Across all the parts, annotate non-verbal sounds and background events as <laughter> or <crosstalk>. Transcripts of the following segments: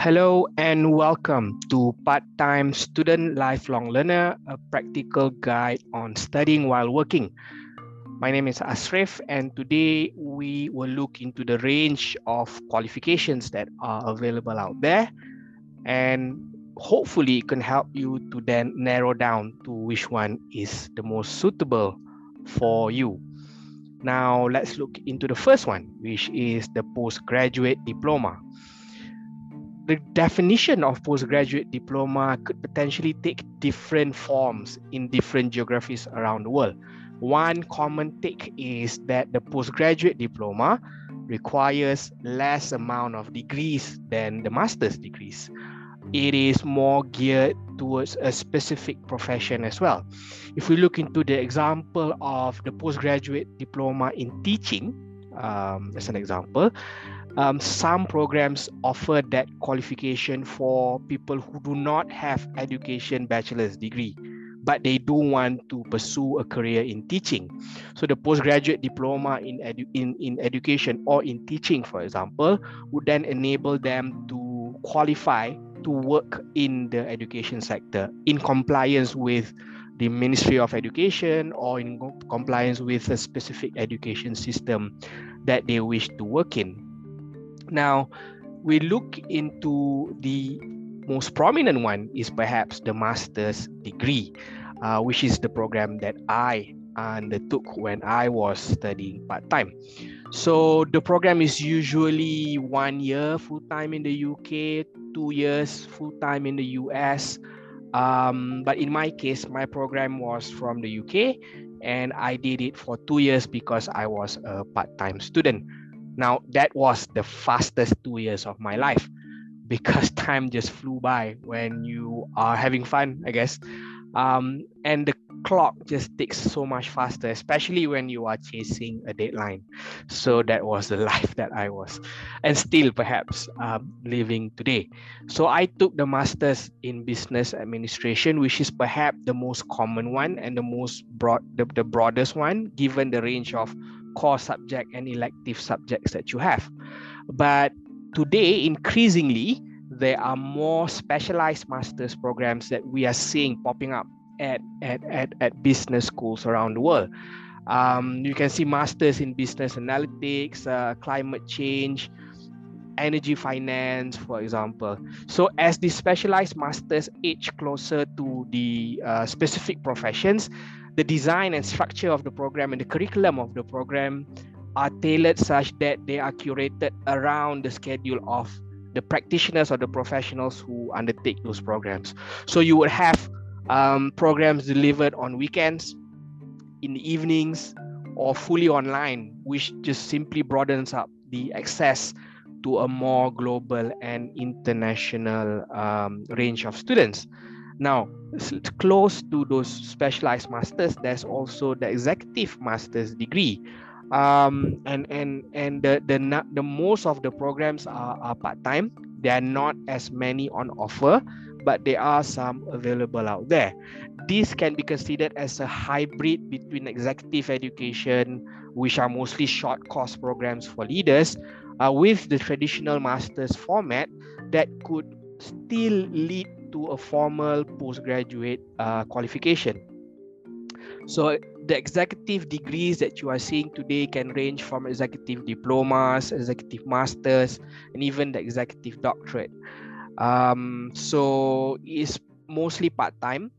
Hello and welcome to Part-Time Student Lifelong Learner, a practical guide on studying while working. My name is Asrif and today we will look into the range of qualifications that are available out there and hopefully it can help you to then narrow down to which one is the most suitable for you. Now let's look into the first one, which is the postgraduate diploma. The definition of postgraduate diploma could potentially take different forms in different geographies around the world. One common take is that the postgraduate diploma requires less amount of degrees than the master's degrees it is more geared towards a specific profession as well. If we look into the example of the postgraduate diploma in teaching, um, as an example, um, some programs offer that qualification for people who do not have education bachelor's degree but they do want to pursue a career in teaching. So the postgraduate diploma in, edu- in, in education or in teaching, for example, would then enable them to qualify to work in the education sector in compliance with the Ministry of Education or in compliance with a specific education system that they wish to work in. Now, we look into the most prominent one is perhaps the master's degree, uh, which is the program that I undertook when I was studying part time. So the program is usually one year full time in the UK, two years full time in the US. Um, but in my case, my program was from the UK and I did it for two years because I was a part time student. Now, that was the fastest two years of my life because <laughs> time just flew by when you are having fun, I guess. Um, and the clock just ticks so much faster, especially when you are chasing a deadline. So that was the <laughs> life that I was, and still perhaps um, living today. So I took the master's in business administration, which is perhaps the most common one and the most broad, the, the broadest one, given the range of core subject and elective subjects that you have. But today, increasingly, there are more specialized master's programs that we are seeing popping up at, at, at, at business schools around the world. Um, you can see masters in business analytics, uh, climate change, energy finance, for example. So as the specialized masters age closer to the uh, specific professions, the design and structure of the program and the curriculum of the program are tailored such that they are curated around the schedule of the practitioners or the professionals who undertake those programs. So you would have um, programs delivered on weekends, in the evenings, or fully online, which just simply broadens up the access to a more global and international um, range of students. Now, close to those specialized masters, there's also the executive master's degree. Um, and and and the, the the most of the programs are, are part-time. There are not as many on offer, but there are some available out there. This can be considered as a hybrid between executive education, which are mostly short course programs for leaders, uh, with the traditional master's format that could still lead to a formal postgraduate uh, qualification. So the executive degrees that you are seeing today can range from executive diplomas, executive masters, and even the executive doctorate. Um, so it's mostly part-time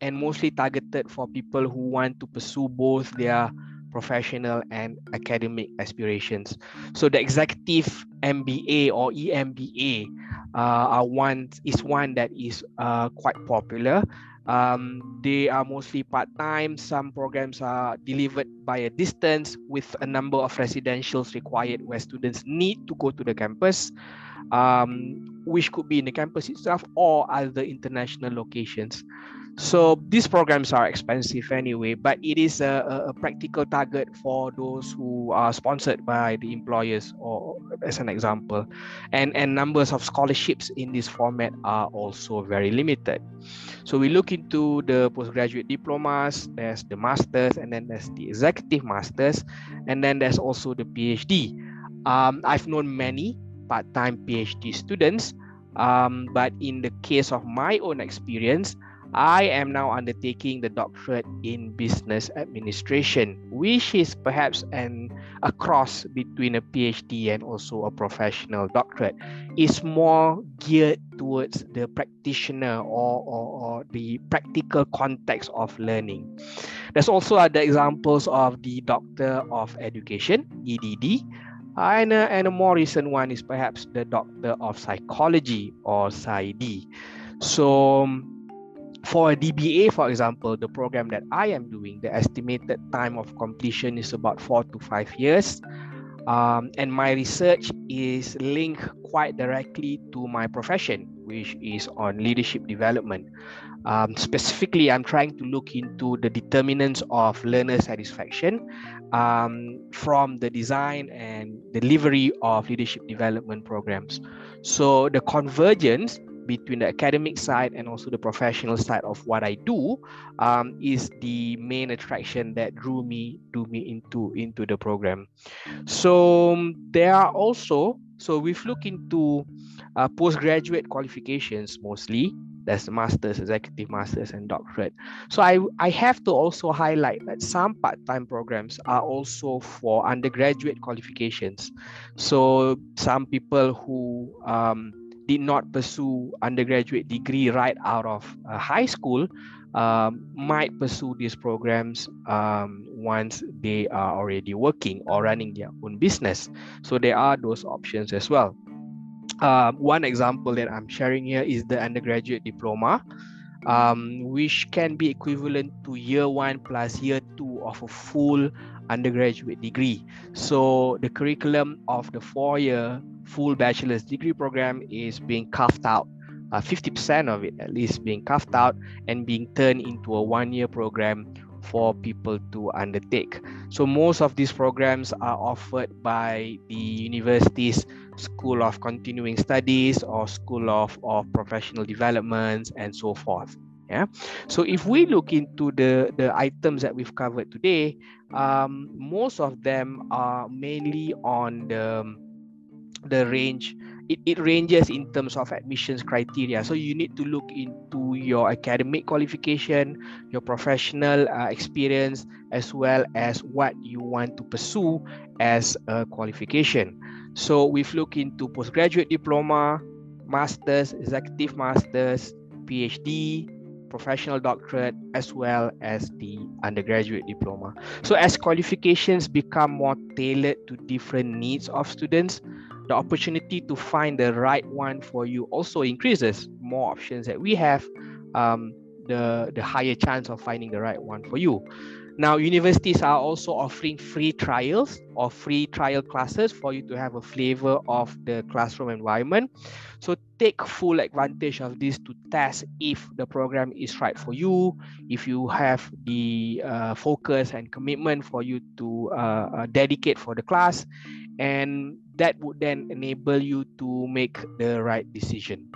and mostly targeted for people who want to pursue both their professional and academic aspirations. So the executive MBA or EMBA uh, are one is one that is uh, quite popular. Um, they are mostly part-time. Some programs are delivered by a distance with a number of residentials required where students need to go to the campus um, which could be in the campus itself or other international locations. So these programs are expensive anyway, but it is a, a, practical target for those who are sponsored by the employers, or as an example, and and numbers of scholarships in this format are also very limited. So we look into the postgraduate diplomas. There's the masters, and then there's the executive masters, and then there's also the PhD. Um, I've known many part-time PhD students, Um, but in the case of my own experience, I am now undertaking the doctorate in business administration, which is perhaps an a cross between a PhD and also a professional doctorate. It's more geared towards the practitioner or, or, or the practical context of learning. There's also other examples of the Doctor of Education, EDD, and a, and a more recent one is perhaps the Doctor of Psychology or PsyD. So um, for a DBA, for example, the program that I am doing, the estimated time of completion is about four to five years. Um, and my research is linked quite directly to my profession, which is on leadership development. Um, specifically, I'm trying to look into the determinants of learner satisfaction um, from the design and delivery of leadership development programs. So the convergence between the academic side and also the professional side of what I do um, is the main attraction that drew me drew me into into the program. So um, there are also so we've looked into uh, postgraduate qualifications mostly. That's master's, executive master's, and doctorate. So I, I have to also highlight that some part-time programs are also for undergraduate qualifications. So some people who um, did not pursue undergraduate degree right out of uh, high school um, might pursue these programs um, once they are already working or running their own business. So there are those options as well. Uh, one example that I'm sharing here is the undergraduate diploma, um, which can be equivalent to year one plus year two of a full undergraduate degree. So the curriculum of the four-year full bachelor's degree program is being carved out. 50% uh, of it at least being carved out and being turned into a one-year program for people to undertake. So most of these programs are offered by the university's School of Continuing Studies or School of, of Professional Developments and so forth. Yeah. So if we look into the, the items that we've covered today, um, most of them are mainly on the, the range it, it ranges in terms of admissions criteria so you need to look into your academic qualification your professional uh, experience as well as what you want to pursue as a qualification so we've looked into postgraduate diploma masters executive masters phd professional doctorate as well as the undergraduate diploma. So as qualifications become more tailored to different needs of students, the opportunity to find the right one for you also increases. More options that we have, um, the, the higher chance of finding the right one for you. Now, universities are also offering free trials or free trial classes for you to have a flavor of the classroom environment. So take full advantage of this to test if the program is right for you, if you have the uh, focus and commitment for you to uh, uh, dedicate for the class, and that would then enable you to make the right decision.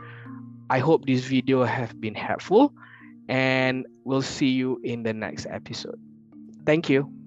I hope this video have been helpful and we'll see you in the next episode. Thank you.